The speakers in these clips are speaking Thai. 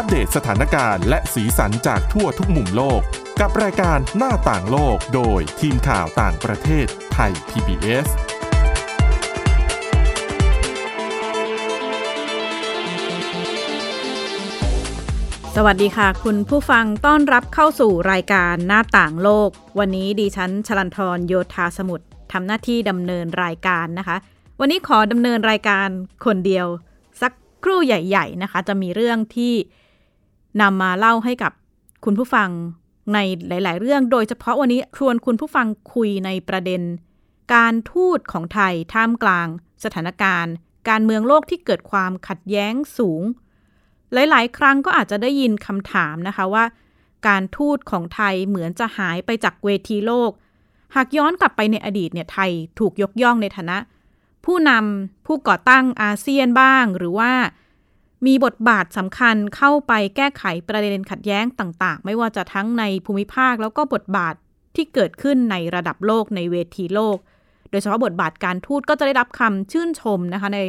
อัปเดตสถานการณ์และสีสันจากทั่วทุกมุมโลก กับรายการหน้าต่างโลกโดยทีมข่าวต่างประเทศไทย PBS สวัสดีค่ะ คุณผู้ฟังต้อนรับเข้าสู่รายการหน้าต่างโลก วันนี้ดิฉันชลันทรโยธาสมุทรทำหน้าที่ดำเนินรายการนะคะ วันนี้ขอดำเนินรายการคนเดียว สักครู่ใหญ่ ๆ นะคะ จะมีเรื่องที่ นำมาเล่าให้กับคุณผู้ฟังในหลาย ๆ เรื่อง โดยเฉพาะวันนี้ชวนคุณผู้ฟังคุยในประเด็น การทูตของไทยท่ามกลาง สถานการณ์ การเมืองโลกที่เกิดความขัดแย้งสูง หลาย ๆ ครั้งก็อาจจะได้ยินคำถามนะคะว่า การทูตของไทยเหมือนจะหายไปจากเวทีโลก หากย้อนกลับไปในอดีตเนี่ยไทยถูกยกย่องในฐานะ ผู้นำผู้ก่อตั้งอาเซียนบ้างหรือว่า มีบทบาทสำคัญเข้าไปแก้ไขประเด็นขัดแย้งต่างๆ ไม่ว่าจะทั้งในภูมิภาคแล้วก็บทบาทที่เกิดขึ้นในระดับโลกในเวทีโลก โดยเฉพาะบทบาทการทูตก็จะได้รับคำชื่นชมนะคะใน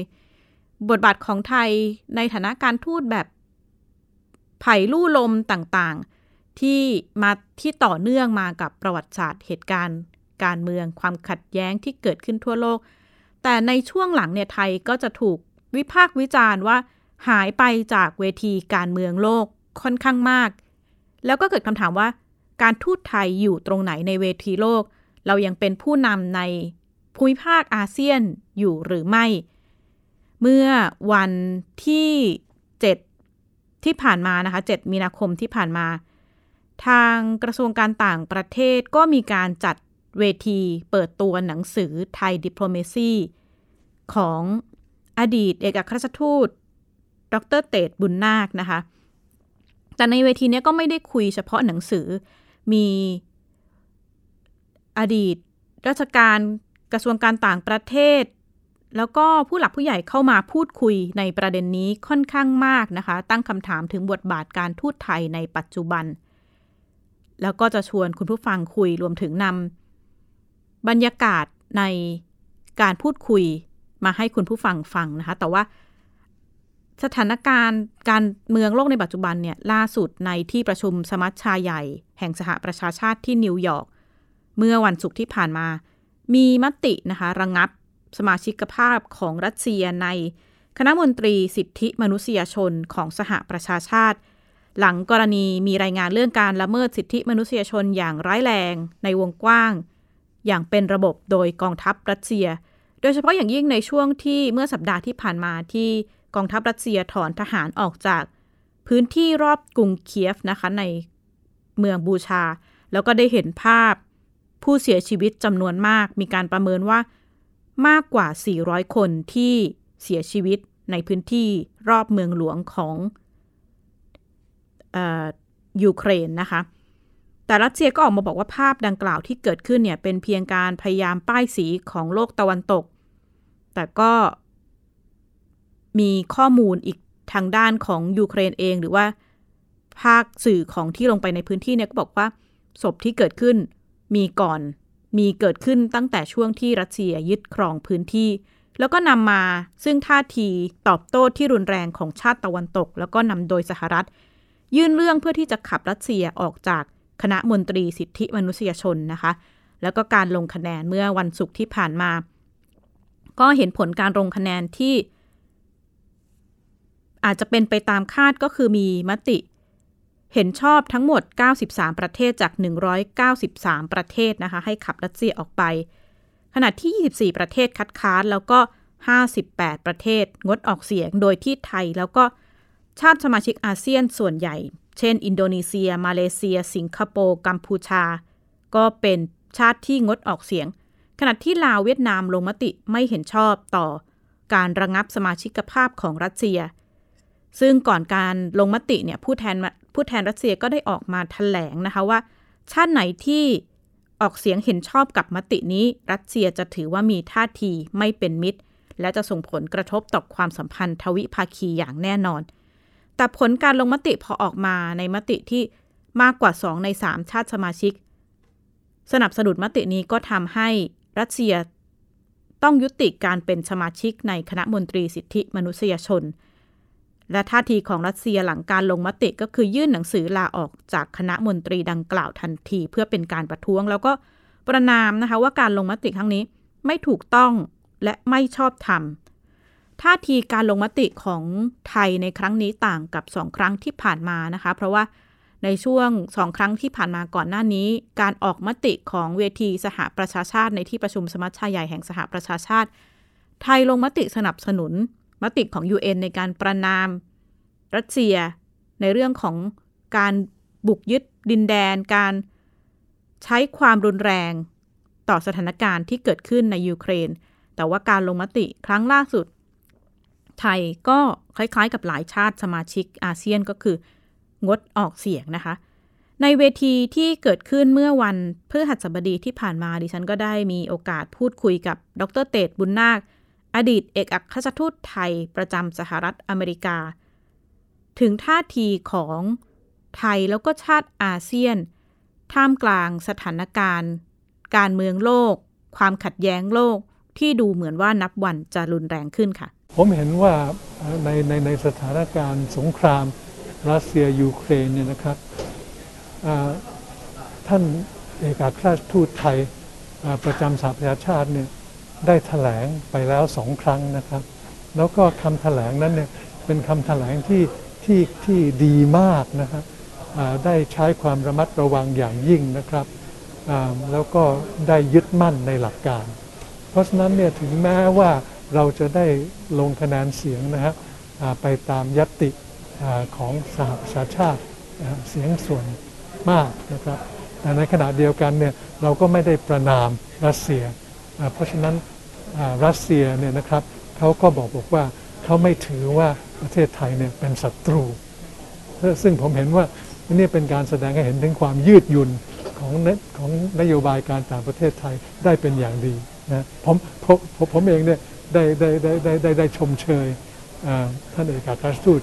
บทบาทของไทยในฐานะการทูตแบบไผ่ลู่ลมต่างๆ ที่มาที่ต่อเนื่องมากับประวัติศาสตร์เหตุการณ์ การเมืองความขัดแย้งที่เกิดขึ้นทั่วโลก แต่ในช่วงหลังเนี่ยไทยก็จะถูกวิพากษ์วิจารณ์ว่า หายไปจากเวทีการเมืองโลกค่อนข้างมาก แล้วก็เกิดคำถามว่า การทูตไทยอยู่ตรงไหนในเวทีโลก เรายังเป็นผู้นำในภูมิภาคอาเซียนอยู่หรือไม่ เมื่อวันที่ 7 ที่ผ่านมานะคะ 7 มีนาคมที่ผ่านมา ทางกระทรวงการต่างประเทศก็มีการจัดเวทีเปิดตัวหนังสือไทยดิปโลเมซีของอดีตเอกอัครราชทูต ดรเตดบุญนาคนะคะ แต่ในเวทีนี้ก็ไม่ได้คุยเฉพาะหนังสือ มีอดีตราชการกระทรวงการต่างประเทศ แล้วก็ผู้หลักผู้ใหญ่เข้ามาพูดคุยในประเด็นนี้ค่อนข้างมากนะคะ ตั้งคำถามถึงบทบาทการทูตไทยในปัจจุบัน แล้วก็จะชวนคุณผู้ฟังคุยรวมถึงนำบรรยากาศในการพูดคุยมาให้คุณผู้ฟังฟังนะคะ แต่ว่า สถานการณ์การเมืองโลกในปัจจุบันเนี่ยล่าสุดในที่ประชุมสมัชชาใหญ่ แห่งสหประชาชาติที่นิวยอร์กเมื่อวันศุกร์ที่ผ่านมา มีมตินะคะระงงับสมาชิกภาพของรัสเซียในคณะมนตรีสิทธิมนุษยชนของสหประชาชาติ หลังกรณีมีรายงานเรื่องการละเมิดสิทธิมนุษยชนอย่างร้ายแรงในวงกว้าง อย่างเป็นระบบโดยกองทัพรัสเซีย โดยเฉพาะอย่างยิ่งในช่วงที่เมื่อสัปดาห์ที่ผ่านมาที่ กองทัพรัสเซียถอนทหารออกจากพื้นที่รอบกรุงเคียฟนะคะในเมืองบูชา แล้วก็ได้เห็นภาพผู้เสียชีวิตจำนวนมาก มีการประเมินว่ามากกว่า 400 คนที่เสียชีวิตในพื้นที่รอบเมืองหลวงของยูเครนนะคะ แต่รัสเซียก็ออกมาบอกว่าภาพดังกล่าวที่เกิดขึ้นเนี่ยเป็นเพียงการพยายามป้ายสีของโลกตะวันตก แต่ก็ มีข้อมูลอีกทางด้านของยูเครนเอง หรือว่า ภาคสื่อของที่ลงไปในพื้นที่เนี่ยก็บอกว่า ศพที่เกิดขึ้นมีก่อนมีเกิดขึ้นตั้งแต่ช่วงที่รัสเซียยึดครองพื้นที่ แล้วก็นำมาซึ่งท่าทีตอบโต้ที่รุนแรงของชาติตะวันตก แล้วก็นำโดยสหรัฐ ยื่นเรื่องเพื่อที่จะขับรัสเซียออกจากคณะมนตรีสิทธิมนุษยชนนะคะ แล้วก็การลงคะแนนเมื่อวันศุกร์ที่ผ่านมา ก็เห็นผลการลงคะแนนที่ อาจจะเป็นไปตามคาดก็คือมีมติ เห็นชอบทั้งหมด 93 ประเทศจาก 193 ประเทศนะคะ ให้ขับรัสเซียออกไป ขณะที่ 24 ประเทศคัดค้านแล้วก็ 58 ประเทศงดออกเสียงโดยที่ไทยแล้วก็ชาติสมาชิกอาเซียนส่วนใหญ่ เช่น อินโดนีเซีย มาเลเซีย สิงคโปร์ กัมพูชา ก็เป็นชาติที่งดออกเสียง ขณะที่ลาวเวียดนามลงมติไม่เห็นชอบต่อ การระงับสมาชิกภาพของรัสเซีย ซึ่งก่อนการลงมติเนี่ยผู้แทนผู้แทนรัสเซียก็ได้ออกมาถแถลงนะคะว่า ชาติไหนที่ออกเสียงเห็นชอบกับมตินี้ รัสเซียจะถือว่ามีท่าทีไม่เป็นมิตร และจะส่งผลกระทบต่อความสัมพันธ์ทวิภาคีอย่างแน่นอน แต่ผลการลงมติพอออกมาในมติที่มากกว่า 2 ใน 3 ชาติสมาชิก สนับสนุนมตินี้ก็ทำให้รัสเซียต้องยุติการเป็นสมาชิกในคณะมนตรีสิทธิมนุษยชน และท่าทีของรัสเซียหลังการลงมติก็คือยื่นหนังสือลาออกจากคณะมนตรีดังกล่าวทันที เพื่อเป็นการประท้วง แล้วก็ประนามนะคะว่าการลงมติครั้งนี้ไม่ถูกต้องและไม่ชอบธรรมท่าทีการลงมติของไทยในครั้งนี้ต่างกับสองครั้งที่ผ่านมานะคะ เพราะว่าในช่วงสองครั้งที่ผ่านมาก่อนหน้านี้ การออกมติของเวทีสหประชาชาติในที่ประชุมสมัชชาใหญ่แห่งสหประชาชาติ ไทยลงมติสนับสนุน มติของ UN ในการประนามรัสเซีย ในเรื่องของการบุกยึดดินแดน การใช้ความรุนแรงต่อสถานการณ์ที่เกิดขึ้นในยูเครน แต่ว่าการลงมติครั้งล่าสุด ไทยก็คล้ายๆ กับหลายชาติสมาชิกอาเซียนก็คืองดออกเสียงนะคะ ในเวทีที่เกิดขึ้นเมื่อวันพฤหัสบดีที่ผ่านมาดิฉันก็ได้มีโอกาสพูดคุยกับดรเตดบุญนาค อดีตเอกอัครราชทูตไทยประจำสหรัฐอเมริกา ถึงท่าทีของไทยแล้วก็ชาติอาเซียน ท่ามกลางสถานการณ์ การเมืองโลก ความขัดแย้งโลกที่ดูเหมือนว่านับวันจะรุนแรงขึ้นค่ะ ผมเห็นว่าในในในสถานการณ์สงครามรัสเซียยูเครนเนี่ยนะครับท่านเอกอัครราชทูตไทยประจำสหประชาชาติเนี่ย ได้ถแถลงไปแล้วสองครั้งนะครับ แล้วก็คำถแถลงนั้นเนี่ยเป็นคำถแถลงที่ที่ที่ดีมากนะครับได้ใช้ความระมัดระวังอย่างยิ่งนะครับแล้วก็ได้ยึดมั่นในหลักการ เพราะฉะนั้นเนี่ยถึงแม้ว่าเราจะได้ลงคะแนนเสียงนะครับไปตามยติของสหประชาชาติเสียงส่วนมากนะครับ แต่ในขณะเดียวกันเนี่ยเราก็ไม่ได้ประนามรัสเซีย เพราะฉะนั้นรัสเซียเนี่ยนะครับเขาก็บอกบอกว่าเขาไม่ถือว่าประเทศไทยเนี่ยเป็นศัตรู ซึ่งผมเห็นว่านี่เป็นการแสดงให้เห็นถึงความยืดหยุ่นของของนโยบายการต่างประเทศไทยได้เป็นอย่างดีนะผมผมผมเองเนี่ยได้ได้ได้ได้ได้ได้ชมเชยท่านเอกอัครราชทูต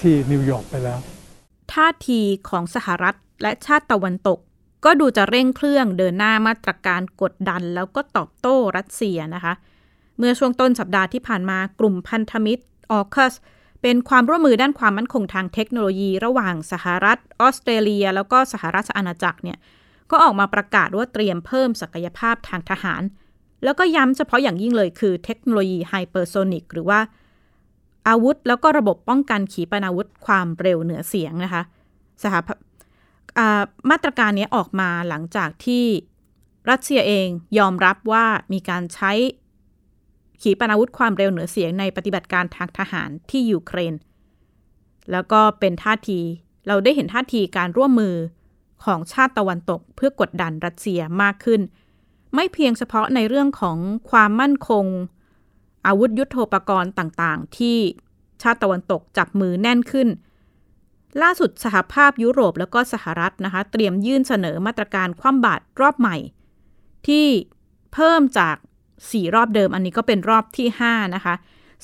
ที่นิวยอร์กไปแล้ว ท่าทีของสหรัฐและชาติตะวันตก ก็ดูจะเร่งเครื่องเดินหน้ามาตรการกดดัน แล้วก็ตอบโต้รัสเซียนะคะ เมื่อช่วงต้นสัปดาห์ที่ผ่านมากลุ่มพันธมิตรออคัสเป็นความร่วมมือด้านความมั่นคงทางเทคโนโลยีระหว่างสหรัฐ ออสเตรเลีย แล้วก็สหรัฐอาณาจักรเนี่ยก็ออกมาประกาศว่าเตรียมเพิ่มศักยภาพทางทหาร แล้วก็ย้ำเฉพาะอย่างยิ่งเลยคือเทคโนโลยีไฮเปอร์โซนิกหรือว่าอาวุธ แล้วก็ระบบป้องกันขีปนาวุธความเร็วเหนือเสียงนะคะสห มาตรการนี้ออกมาหลังจากที่รัสเซียเองยอมรับว่ามีการใช้ขีปนาวุธความเร็วเหนือเสียงในปฏิบัติการทางทหารที่ยูเครน แล้วก็เป็นท่าทีเราได้เห็นท่าทีการร่วมมือของชาติตะวันตกเพื่อกดดันรัสเซียมากขึ้น ไม่เพียงเฉพาะในเรื่องของความมั่นคง อาวุธยุโทโธปกรณ์ต่างๆ ที่ชาติตะวันตกจับมือแน่นขึ้น ล่าสุดสหภาพยุโรปแล้วก็สหรัฐนะคะ เตรียมยื่นเสนอมาตรการคว่ำบาตรรอบใหม่ ที่เพิ่มจาก 4 รอบเดิม อันนี้ก็เป็นรอบที่ 5 นะคะ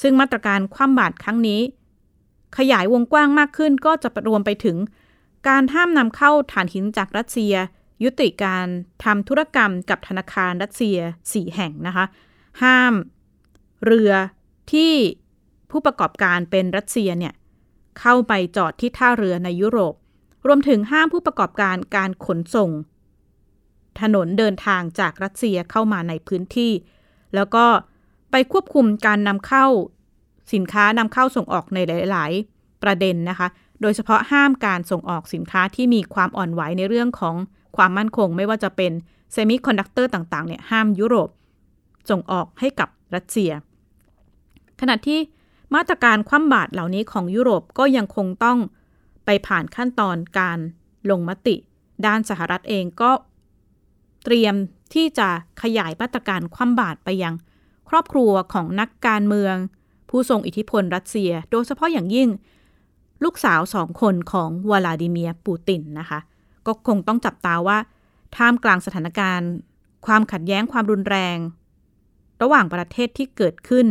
ซึ่งมาตรการคว่ำบาตรครั้งนี้ ขยายวงกว้างมากขึ้นก็จะรวมไปถึง การห้ามนำเข้าถ่านหินจากรัสเซีย ยุติการทำธุรกรรมกับธนาคารรัสเซีย 4 แห่งนะคะ ห้ามเรือที่ผู้ประกอบการเป็นรัสเซียเนี่ย เข้าไปจอดที่ท่าเรือในยุโรป รวมถึงห้ามผู้ประกอบการการขนส่ง ถนนเดินทางจากรัสเซียเข้ามาในพื้นที่ แล้วก็ไปควบคุมการนำเข้าสินค้านำเข้าส่งออกในหลาย ๆ ประเด็นนะคะ โดยเฉพาะห้ามการส่งออกสินค้าที่มีความอ่อนไหวในเรื่องของความมั่นคง ไม่ว่าจะเป็นเซมิคอนดักเตอร์ต่าง ๆ เนี่ยห้ามยุโรปส่งออกให้กับรัสเซีย ขณะที่ มาตรการคว่ำบาตรเหล่านี้ของยุโรปก็ยังคงต้องไปผ่านขั้นตอนการลงมติ ด้านสหรัฐเองก็เตรียมที่จะขยายมาตรการคว่ำบาตรไปยัง ครอบครัวของนักการเมือง ผู้ทรงอิทธิพลรัสเซีย โดยเฉพาะอย่างยิ่ง ลูกสาวสองคนของวลาดิเมียร์ปูตินนะคะ ก็คงต้องจับตาว่าท่ามกลางสถานการณ์ ความขัดแย้งความรุนแรง ระหว่างประเทศที่เกิดขึ้น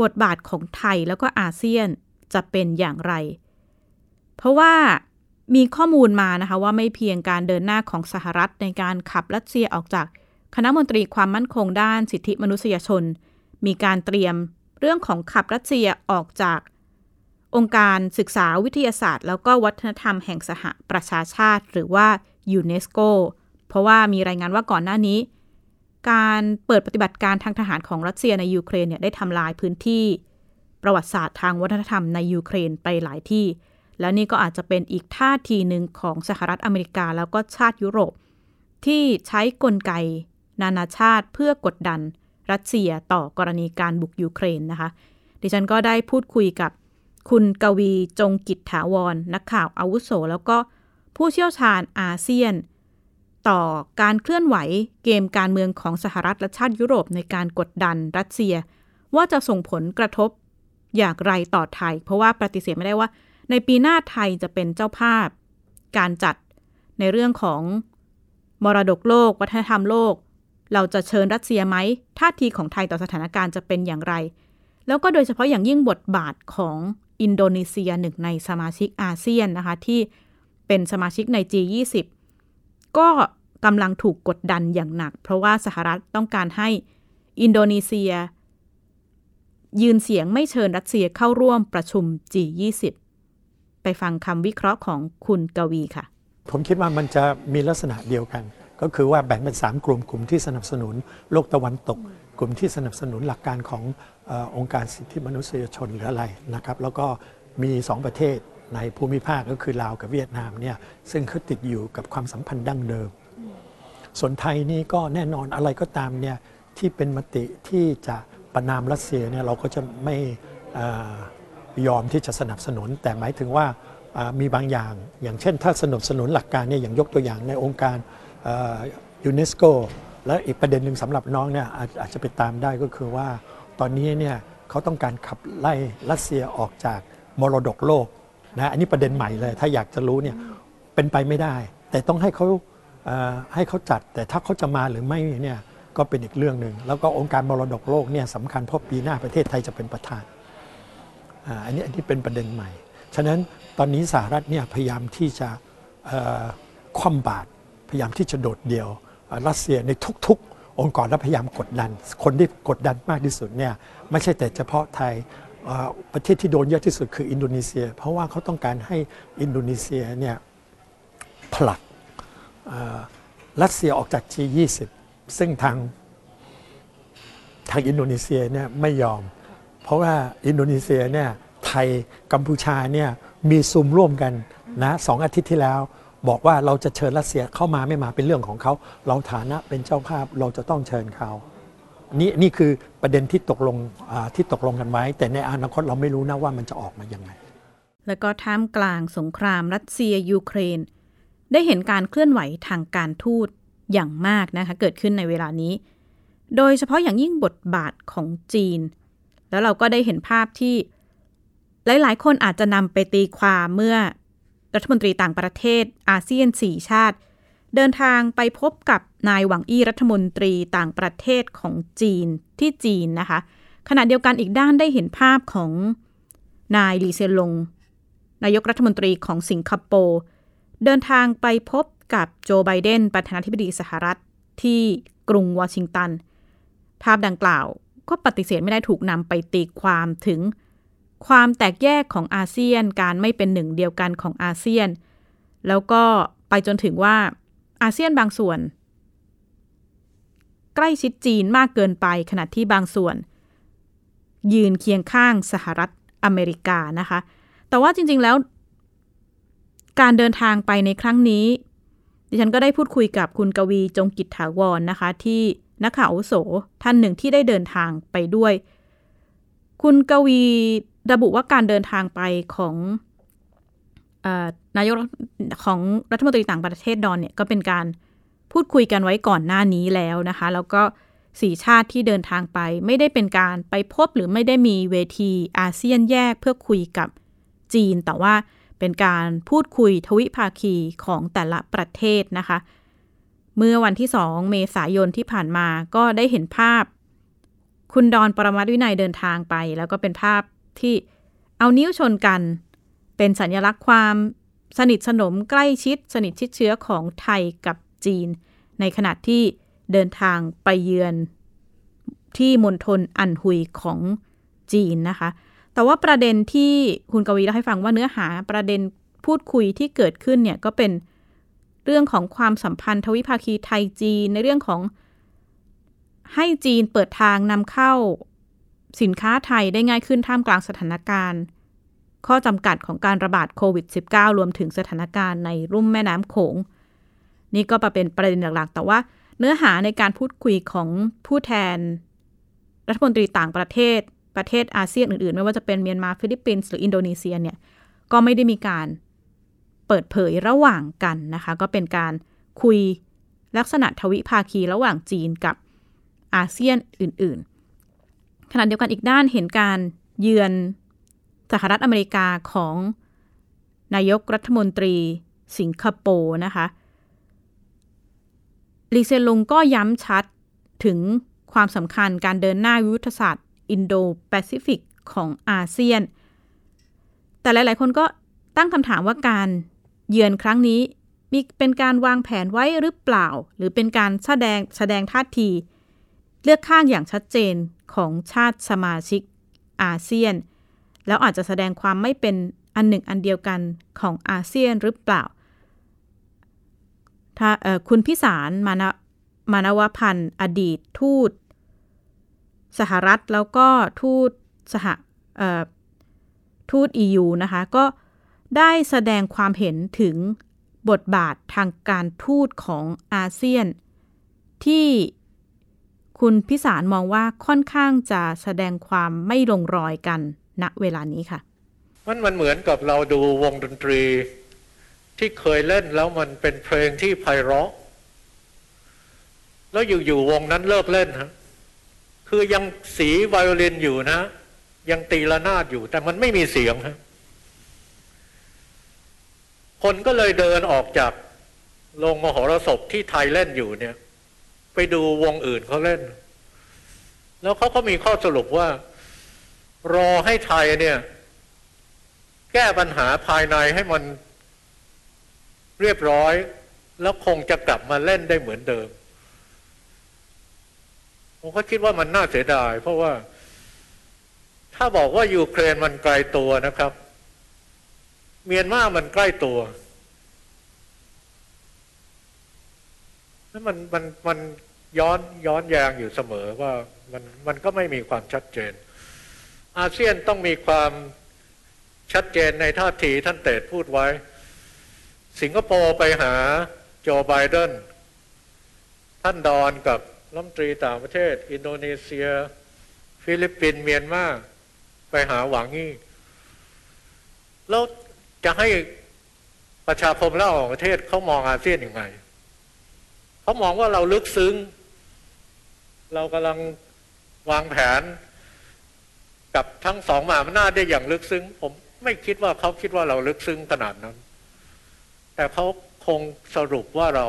บทบาทของไทยแล้วก็อาเซียนจะเป็นอย่างไร เพราะว่ามีข้อมูลมานะคะว่าไม่เพียงการเดินหน้าของสหรัฐในการขับรัสเซียออกจากคณะมนตรีความมั่นคงด้านสิทธิมนุษยชน มีการเตรียมเรื่องของขับรัสเซียออกจาก องค์การศึกษาวิทยาศาสตร์ แล้วก็วัฒนธรรมแห่งสหประชาชาติ หรือว่ายูเนสโกเพราะว่ามีรายงานว่าก่อนหน้านี้ การเปิดปฏิบัติการทางทหารของรัสเซียในยูเครนเนี่ยได้ทำลายพื้นที่ประวัติศาสตร์ทางวัฒนธรรมในยูเครนไปหลายที่ แล้วนี่ก็อาจจะเป็นอีกท่าทีหนึ่งของสหรัฐอเมริกาแล้วก็ชาติยุโรป ที่ใช้กลไก นานาชาติเพื่อกดดันรัสเซียต่อกรณีการบุกยูเครนนะคะ ดิฉันก็ได้พูดคุยกับคุณกวีจงกิจถาวร นักข่าวอาวุโส แล้วก็ผู้เชี่ยวชาญอาเซียน ต่อการเคลื่อนไหวเกมการเมืองของสหรัฐและชาติยุโรปในการกดดันรัสเซีย ว่าจะส่งผลกระทบอย่างไรต่อไทย เพราะว่าปฏิเสธไม่ได้ว่า ในปีหน้าไทยจะเป็นเจ้าภาพ การจัดในเรื่องของมรดกโลก วัฒนธรรมโลก เราจะเชิญรัสเซียไหมท่าทีของไทยต่อสถานการณ์จะเป็นอย่างไร แล้วก็โดยเฉพาะอย่างยิ่งบทบาทของอินโดนีเซียหนึ่งในสมาชิกอาเซียนนะคะที่เป็นสมาชิกใน G20 ก็กำลังถูกกดดันอย่างหนัก เพราะว่าสหรัฐต้องการให้อินโดนีเซีย ยืนเสียงไม่เชิญรัสเซียเข้าร่วมประชุม G20 ไปฟังคำวิเคราะห์ของคุณกวีค่ะ ผมคิดว่ามันจะมีลักษณะเดียวกัน ก็คือว่าแบ่งเป็น 3 กลุ่มกลุ่มที่สนับสนุนโลกตะวันตก กลุ่มที่สนับสนุนหลักการของอองค์การสิทธิมนุษยชนหรืออะไรนะครับ แล้วก็มี 2 ประเทศ ในภูมิภาคก็คือลาวกับเวียดนามเนี่ยซึ่งเขาติดอยู่กับความสัมพันธ์ดั้งเดิม ส่วนไทยนี่ก็แน่นอนอะไรก็ตามเนี่ยที่เป็นมติที่จะประนามรัสเซียเนี่ยเราก็จะไม่ยอมที่จะสนับสนุน แต่หมายถึงว่ามีบางอย่าง อย่างเช่น ถ้าสนับสนุนหลักการเนี่ยอย่างยกตัวอย่างในองค์การยูเนสโกและอีกประเด็นหนึ่งสำหรับน้องเนี่ยอาจจะไปตามได้ก็คือว่าตอนนี้เนี่ยเขาต้องการขับไล่รัสเซียออกจากมรดกโลก นะอันนี้ประเด็นใหม่เลย ถ้าอยากจะรู้เนี่ยเป็นไปไม่ได้ แต่ต้องให้เขาให้เขาจัด แต่ถ้าเขาจะมาหรือไม่เนี่ยก็เป็นอีกเรื่องหนึ่งแล้วก็องค์การมรดกโลกเนี่ยสำคัญเพราะปีหน้าประเทศไทยจะเป็นประธานอันนี้อันนี้เป็นประเด็นใหม่ ฉะนั้นตอนนี้สหรัฐเนี่ยพยายามที่จะคว่ำบาตรพยายามที่จะโดดเดี่ยวรัสเซียในทุกๆ องค์กรและพยายามกดดัน คนที่กดดันมากที่สุดเนี่ยไม่ใช่แต่เฉพาะไทย ประเทศที่โดนเยอะที่สุดคืออินโดนีเซีย เพราะว่าเขาต้องการให้อินโดนีเซียเนี่ยผลักรัสเซียออกจาก G20 ซึ่งทางทางอินโดนีเซียเนี่ยไม่ยอม เพราะว่าอินโดนีเซียเนี่ยไทยกัมพูชาเนี่ยมีซุมร่วมกันนะสองอาทิตย์ที่แล้ว บอกว่าเราจะเชิญรัสเซียเข้ามาไม่มาเป็นเรื่องของเขา เราฐานะเป็นเจ้าภาพเราจะต้องเชิญเขา นี่นี่คือประเด็นที่ตกลงที่ตกลงกันไว้ แต่ในอนาคตเราไม่รู้นะว่ามันจะออกมายังไง แล้วก็ท่ามกลางสงครามรัสเซียยูเครน ได้เห็นการเคลื่อนไหวทางการทูตอย่างมากนะคะเกิดขึ้นในเวลานี้ โดยเฉพาะอย่างยิ่งบทบาทของจีน แล้วเราก็ได้เห็นภาพที่ หลายๆ คนอาจจะนำไปตีความเมื่อรัฐมนตรีต่างประเทศอาเซียนสี่ชาติ เดินทางไปพบกับนายหวังอี้รัฐมนตรีต่างประเทศของจีนที่จีนนะคะ ขณะเดียวกันอีกด้านได้เห็นภาพของนายลีเซียลง นายกรัฐมนตรีของสิงคโปร์เดินทางไปพบกับโจไบเดนประธานาธิบดีสหรัฐที่กรุงวอชิงตัน ภาพดังกล่าวก็ปฏิเสธไม่ได้ถูกนำไปตีความถึง ความแตกแยกของอาเซียนการไม่เป็นหนึ่งเดียวกันของอาเซียน แล้วก็ไปจนถึงว่า อาเซียนบางส่วน ใกล้ชิดจีนมากเกินไปขณะที่บางส่วน ยืนเคียงข้างสหรัฐอเมริกานะคะ แต่ว่าจริง ๆแล้ว การเดินทางไปในครั้งนี้ ดิฉันก็ได้พูดคุยกับคุณกวีจงกิจถาวรนนะคะ ที่นักข่าวโสท่านหนึ่งที่ได้เดินทางไปด้วย คุณกวีระบุว่าการเดินทางไปของ นายกของรัฐมนตรีต่างประเทศดอนเนี่ยก็เป็นการพูดคุยกันไว้ก่อนหน้านี้แล้วนะคะ แล้วก็สี่ชาติที่เดินทางไป ไม่ได้เป็นการไปพบหรือไม่ได้มีเวทีอาเซียนแยกเพื่อคุยกับจีน แต่ว่าเป็นการพูดคุยทวิภาคีของแต่ละประเทศนะคะ เมื่อวันที่ 2 เมษายนที่ผ่านมาก็ได้เห็นภาพ คุณดอนปรมัตวินัยเดินทางไป แล้วก็เป็นภาพที่เอานิ้วชนกัน เป็นสัญลักษณ์ความสนิทสนมใกล้ชิด สนิทชิดเชื้อของไทยกับจีน ในขณะที่เดินทางไปเยือนที่มณฑลอันหุยของจีนนะคะ แต่ว่าประเด็นที่คุณกวีเล่าให้ฟังว่าเนื้อหาประเด็นพูดคุยที่เกิดขึ้นเนี่ยก็เป็นเรื่องของความสัมพันธ์ทวิภาคีไทยจีนในเรื่องของให้จีนเปิดทางนำเข้าสินค้าไทยได้ง่ายขึ้นท่ามกลางสถานการณ์ ข้อจำกัดของการระบาดโควิด -19 รวมถึงสถานการณ์ในรุ่มแม่น้ำโขง นี่ก็เป็นประเด็นหลักๆ แต่ว่าเนื้อหาในการพูดคุยของผู้แทน รัฐมนตรีต่างประเทศ ประเทศอาเซียนอื่นๆ ไม่ว่าจะเป็นเมียนมาฟิลิปปินส์หรืออินโดนีเซียเนี่ยก็ไม่ได้มีการเปิดเผยระหว่างกันนะคะ ก็เป็นการคุยลักษณะทวิภาคีระหว่างจีนกับอาเซียนอื่น ๆ ขณะเดียวกันอีกด้านเห็นการเยือน สหรัฐอเมริกาของนายกรัฐมนตรีสิงคโปร์นะคะลีเซลงก็ย้ำชัดถึงความสำคัญการเดินหน้ายุทธศาสตร์อินโดแปซิฟิกของอาเซียน แต่หลาย ๆ คนก็ตั้งคำถามว่าการเยือนครั้งนี้มีเป็นการวางแผนไว้หรือเปล่า หรือเป็นการแสดงแสดงท่าที เลือกข้างอย่างชัดเจนของชาติสมาชิกอาเซียน แล้วอาจจะแสดงความไม่เป็นอันหนึ่งอันเดียวกันของอาเซียนหรือเปล่า ถ้าคุณพิสารมานมานวพันธ์ อดีตทูต สหรัฐแล้วก็ทูตสหทูต EU นะคะ ก็ได้แสดงความเห็นถึงบทบาททางการทูตของอาเซียน ที่คุณพิสารมองว่าค่อนข้างจะแสดงความไม่ลงรอยกัน ณเวลานี้ค่ะ มันมันเหมือนกับเราดูวงดนตรี ที่เคยเล่นแล้วมันเป็นเพลงที่ไพเราะ แล้วอยู่ๆวงนั้นเลิกเล่นฮะคือยังสีไวโอลินอยู่นะ ยังตีระนาดอยู่ แต่มันไม่มีเสียงฮะคนก็เลยเดินออกจากโรงมหรสพที่ไทยเล่นอยู่เนี่ย ไปดูวงอื่นเขาเล่น แล้วเขาก็มีข้อสรุปว่า รอให้ไทยเนี่ย แก้ปัญหาภายในให้มันเรียบร้อย แล้วคงจะกลับมาเล่นได้เหมือนเดิม ผมก็คิดว่ามันน่าเสียดาย เพราะว่า ถ้าบอกว่ายูเครนมันไกลตัวนะครับ เมียนมามันใกล้ตัวแล้วมันมันมันย้อนย้อนแย้งอยู่เสมอว่ามันมันก็ไม่มีความชัดเจน อาเซียนต้องมีความชัดเจนในท่าทีท่านเตดพูดไว้ สิงคโปร์ไปหาโจไบเดนท่านดอนกับรัฐมนตรีต่างประเทศ อินโดนีเซีย ฟิลิปปินส์เมียนมาไปหาหวังงี้แล้วจะให้ประชาคมและออกประเทศเขามองอาเซียนยังไงเขามองว่าเราลึกซึ้ง เรากำลังวางแผน กับทั้งสองมาอำนาได้อย่างลึกซึ้ง ผมไม่คิดว่าเขาคิดว่าเราลึกซึ้งขนาดนั้น แต่เขาคงสรุปว่าเรา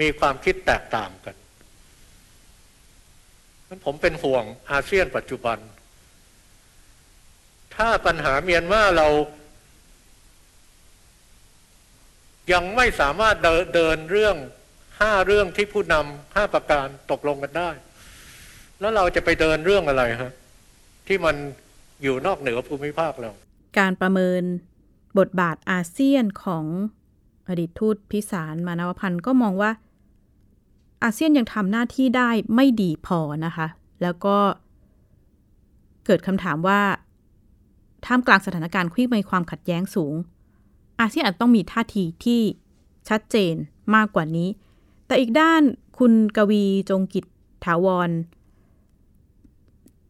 มีความคิดแตกต่างกันนั้นผมเป็นห่วงอาเซียนปัจจุบัน ถ้าปัญหาเมียนมาเรา ยังไม่สามารถเดินเรื่องห้าเรื่องที่ผู้นำห้าประการตกลงกันได้ แล้วเราจะไปเดินเรื่องอะไรฮะ ที่มันอยู่นอกเหนือภูมิภาคเรา การประเมินบทบาทอาเซียนของอดีตทูตพิสารมานวพันธ์ก็มองว่า อาเซียนยังทำหน้าที่ได้ไม่ดีพอนะคะ แล้วก็เกิดคำถามว่าท่ามกลางสถานการณ์ที่มีความขัดแย้งสูง อาเซียนอาจต้องมีท่าทีที่ชัดเจนมากกว่านี้ แต่อีกด้านคุณกวีจงกิจถาวร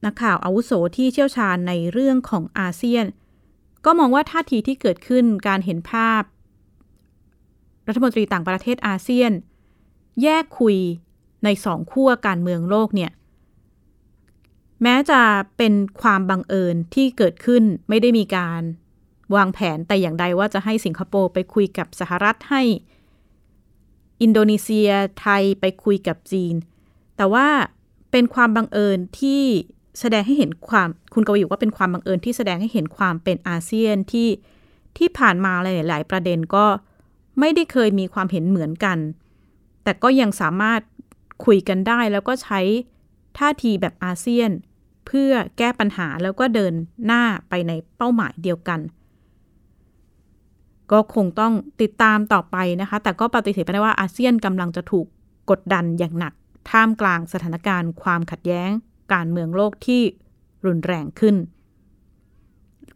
นักข่าวอาวุโสที่เชี่ยวชาญในเรื่องของอาเซียน ก็มองว่าท่าทีที่เกิดขึ้นการเห็นภาพ รัฐมนตรีต่างประเทศอาเซียน แยกคุยในสองขั้วการเมืองโลกเนี่ย แม้จะเป็นความบังเอิญที่เกิดขึ้นไม่ได้มีการวางแผนแต่อย่างใดว่าจะให้สิงคโปร์ไปคุยกับสหรัฐให้ อินโดนีเซียไทยไปคุยกับจีน แต่ว่าเป็นความบังเอิญที่ แสดงให้เห็นความคุณกวีว่าเป็นความบังเอิญที่แสดงให้เห็นความเป็นอาเซียนที่ที่ผ่านมาหลาย ๆ ประเด็นก็ไม่ได้เคยมีความเห็นเหมือนกัน แต่ก็ยังสามารถคุยกันได้แล้วก็ใช้ท่าทีแบบอาเซียน เพื่อแก้ปัญหาแล้วก็เดินหน้าไปในเป้าหมายเดียวกัน ก็คงต้องติดตามต่อไปนะคะ แต่ก็ปฏิเสธไม่ได้ว่าอาเซียนกำลังจะถูกกดดันอย่างหนัก ท่ามกลางสถานการณ์ความขัดแย้ง การเมืองโลกที่รุนแรงขึ้น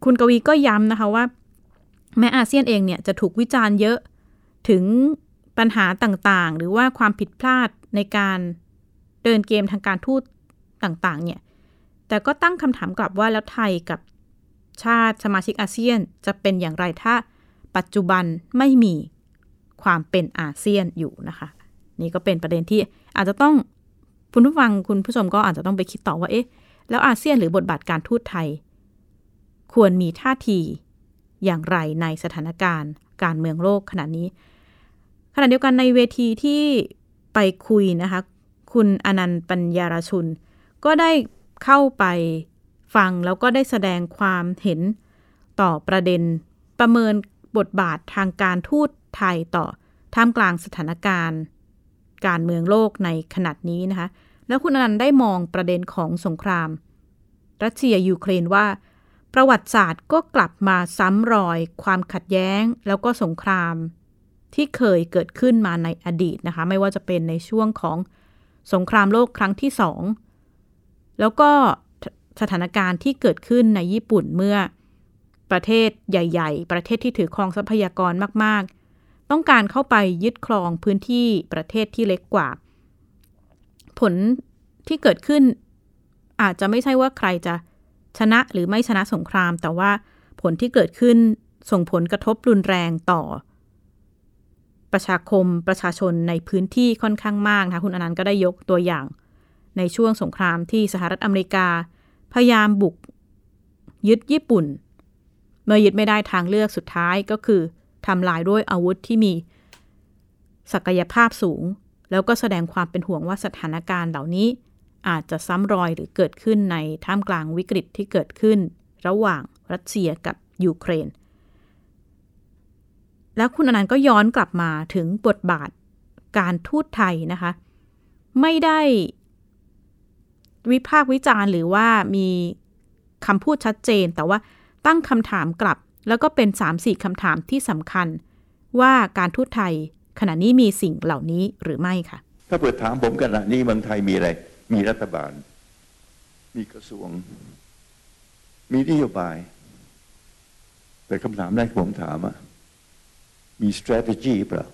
คุณกวีก็ย้ำนะคะว่า แม้อาเซียนเองเนี่ยจะถูกวิจารณ์เยอะถึงปัญหาต่างๆ หรือว่าความผิดพลาดในการเดินเกมทางการทูตต่างๆ เนี่ย แต่ก็ตั้งคำถามกลับว่าแล้วไทยกับชาติสมาชิกอาเซียนจะเป็นอย่างไรถ้าปัจจุบันไม่มีความเป็นอาเซียนอยู่นะคะ นี่ก็เป็นประเด็นที่อาจจะต้อง คุณผู้ฟังคุณผู้ชมก็อาจจะต้องไปคิดต่อว่าเอ๊ะแล้วอาเซียนหรือบทบาทการทูตไทย ควรมีท่าทีอย่างไรในสถานการณ์การเมืองโลกขณะนี้ ขณะเดียวกันในเวทีที่ไปคุยนะคะ คุณอนันต์ปัญญารชุน ก็ได้เข้าไปฟังแล้วก็ได้แสดงความเห็นต่อประเด็นประเมินบทบาททางการทูตไทยต่อท่ามกลางสถานการณ์ การเมืองโลกในขนาดนี้นะคะ แล้วคุณอนันต์ได้มองประเด็นของสงคราม รัสเซียยูเครนว่า ประวัติศาสตร์ก็กลับมาซ้ำรอย ความขัดแย้งแล้วก็สงคราม ที่เคยเกิดขึ้นมาในอดีตนะคะ ไม่ว่าจะเป็นในช่วงของสงครามโลกครั้งที่สองแล้วก็สถานการณ์ที่เกิดขึ้นในญี่ปุ่นเมื่อประเทศใหญ่ ๆ ประเทศที่ถือครองทรัพยากรมาก ๆ ต้องการเข้าไปยึดครองพื้นที่ประเทศที่เล็กกว่า ผลที่เกิดขึ้น อาจจะไม่ใช่ว่าใครจะชนะหรือไม่ชนะสงคราม แต่ว่าผลที่เกิดขึ้นส่งผลกระทบรุนแรงต่อ ประชาคมประชาชนในพื้นที่ค่อนข้างมากนะคะคุณอนันต์ก็ได้ยกตัวอย่าง ในช่วงสงครามที่สหรัฐอเมริกา พยายามบุก ยึดญี่ปุ่น เมื่อยึดไม่ได้ทางเลือกสุดท้ายก็คือทำลายด้วยอาวุธที่มี ศักยภาพสูง แล้วก็แสดงความเป็นห่วงว่าสถานการณ์เหล่านี้อาจจะซ้ำรอยหรือเกิดขึ้นในท่ามกลางวิกฤตที่เกิดขึ้น ระหว่างรัสเซียกับยูเครน แล้วคุณอนันต์ก็ย้อนกลับมาถึงบทบาทการทูตไทยนะคะ ไม่ได้วิพากษ์วิจารณ์หรือว่ามีคำพูดชัดเจน แต่ว่าตั้งคำถามกลับ แล้วก็เป็น 3-4คำถามที่สำคัญ ว่าการทูตไทย ขณะนี้มีสิ่งเหล่านี้หรือไม่คะถ้าเปิดถามผมขณะนี้เมืองไทยมีอะไร มีรัฐบาล มีกระทรวง มีนโยบาย แต่คำถามแรกผมถามอะมี strategy เปล่า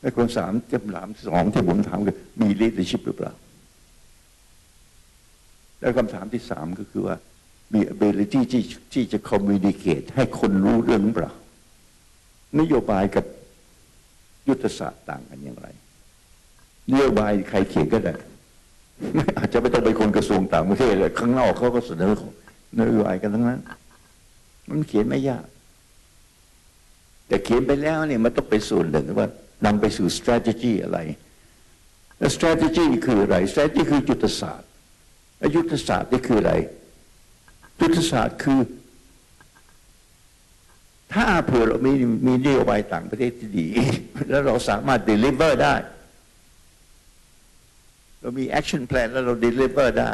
และคนสามคำถามสองที่ผมถามคือมี leadership หรือเปล่า แล้วคำถามที่สามก็คือว่ามี ability ที่ที่จะ communicate ให้คนรู้เรื่องหรือเปล่านโยบายกับ ยุทธศาสตร์ต่างกันอย่างไรนโยบายใครเขียนก็ได้อาจจะไม่ต้องไปคนกระทรวงต่างประเทศเลยข้างนอกเขาก็เสนอนโยบายกันทั้งนั้น มันเขียนไม่ยาก แต่เขียนไปแล้วเนี่ยมันต้องเป็นส่วนหนึ่งว่านำไปสู่ strategy อะไรแล้ว strategy คืออะไร strategy คือยุทธศาสตร์ยุทธศาสตร์นี่คืออะไรยุทธศาสตร์คือ ถ้าเผื่อเรามีมีนโยบายต่างประเทศที่ดี แล้วเราสามารถ deliver ได้ เรามี action plan แล้วเรา deliver ได้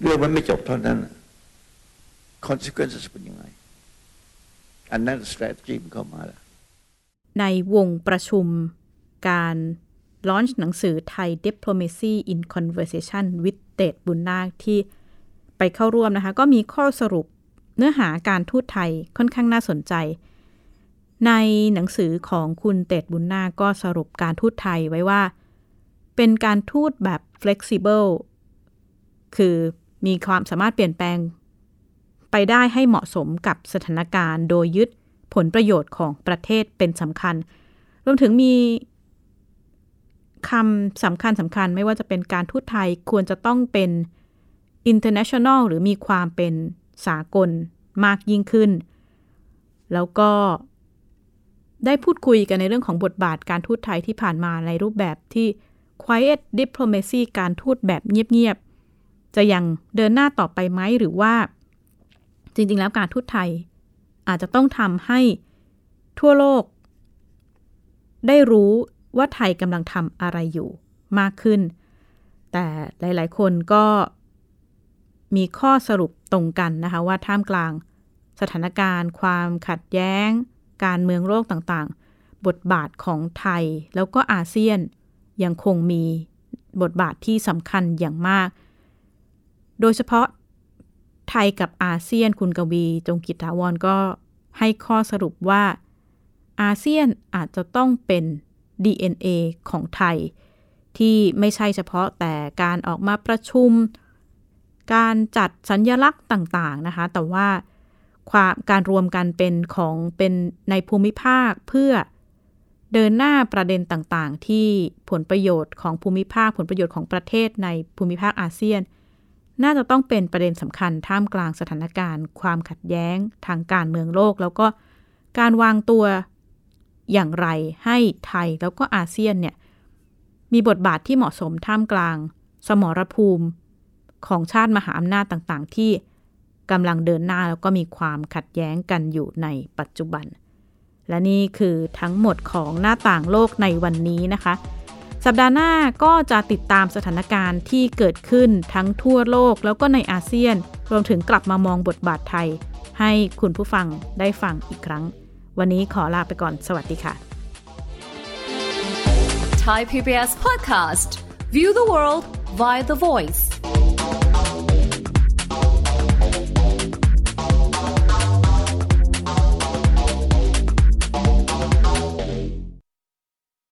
เรื่องมันไม่จบเท่านั้น consequences เป็นยังไง อันนั้น strategy มันเข้ามาแล้ว ในวงประชุมการลอนช์หนังสือไทย Diplomacy in Conversation with เตดบุญนาคที่ไปเข้าร่วมนะคะ ก็มีข้อสรุป เนื้อหาการทูตไทยค่อนข้างน่าสนใจ ในหนังสือของคุณเตดบุญนาคก็สรุปการทูตไทยไว้ว่า เป็นการทูตแบบ flexible คือมีความสามารถเปลี่ยนแปลง ไปได้ให้เหมาะสมกับสถานการณ์ โดยยึดผลประโยชน์ของประเทศเป็นสำคัญ รวมถึงมีคำสำคัญสำคัญไม่ว่าจะเป็นการทูตไทยควรจะต้องเป็น international หรือมีความเป็น สากลมากยิ่งขึ้น แล้วก็ได้พูดคุยกันในเรื่องของบทบาทการทูตไทยที่ผ่านมาในรูปแบบที่ quiet diplomacy การทูตแบบเงียบๆ จะยังเดินหน้าต่อไปไหมหรือว่า จริงๆ แล้วการทูตไทย อาจจะต้องทำให้ทั่วโลก ได้รู้ว่าไทยกำลังทำอะไรอยู่มากขึ้น แต่หลายๆ คนก็ มีข้อสรุปตรงกันนะคะว่าท่ามกลาง สถานการณ์ ความขัดแย้ง การเมืองโลกต่างๆ บทบาทของไทยแล้วก็อาเซียนยังคงมีบทบาทที่สำคัญอย่างมาก โดยเฉพาะไทยกับอาเซียนคุณกวีจงกิจถาวรก็ให้ข้อสรุปว่า อาเซียนอาจจะต้องเป็น DNA ของไทย ที่ไม่ใช่เฉพาะแต่การออกมาประชุม การจัดสัญญลักษณ์ต่าง ๆ นะคะ แต่ว่าความการรวมกันเป็นของเป็นในภูมิภาคเพื่อเดินหน้าประเด็นต่างๆ ที่ผลประโยชน์ของภูมิภาคผลประโยชน์ของประเทศในภูมิภาคอาเซียน น่าจะต้องเป็นประเด็นสำคัญท่ามกลางสถานการณ์ ความขัดแย้งทางการเมืองโลก แล้วก็การวางตัวอย่างไรให้ไทยแล้วก็อาเซียนเนี่ยมีบทบาทที่เหมาะสมท่ามกลาง สมรภูมิ ของชาติมหาอำนาจต่างๆ ที่กำลังเดินหน้าแล้วก็มีความขัดแย้งกันอยู่ในปัจจุบัน และนี่คือทั้งหมดของหน้าต่างโลกในวันนี้นะคะ สัปดาห์หน้าก็จะติดตามสถานการณ์ที่เกิดขึ้นทั้งทั่วโลกแล้วก็ในอาเซียน รวมถึงกลับมามองบทบาทไทย ให้คุณผู้ฟังได้ฟังอีกครั้ง วันนี้ขอลาไปก่อน สวัสดีค่ะ Thai PBS podcast. View the world via the voice.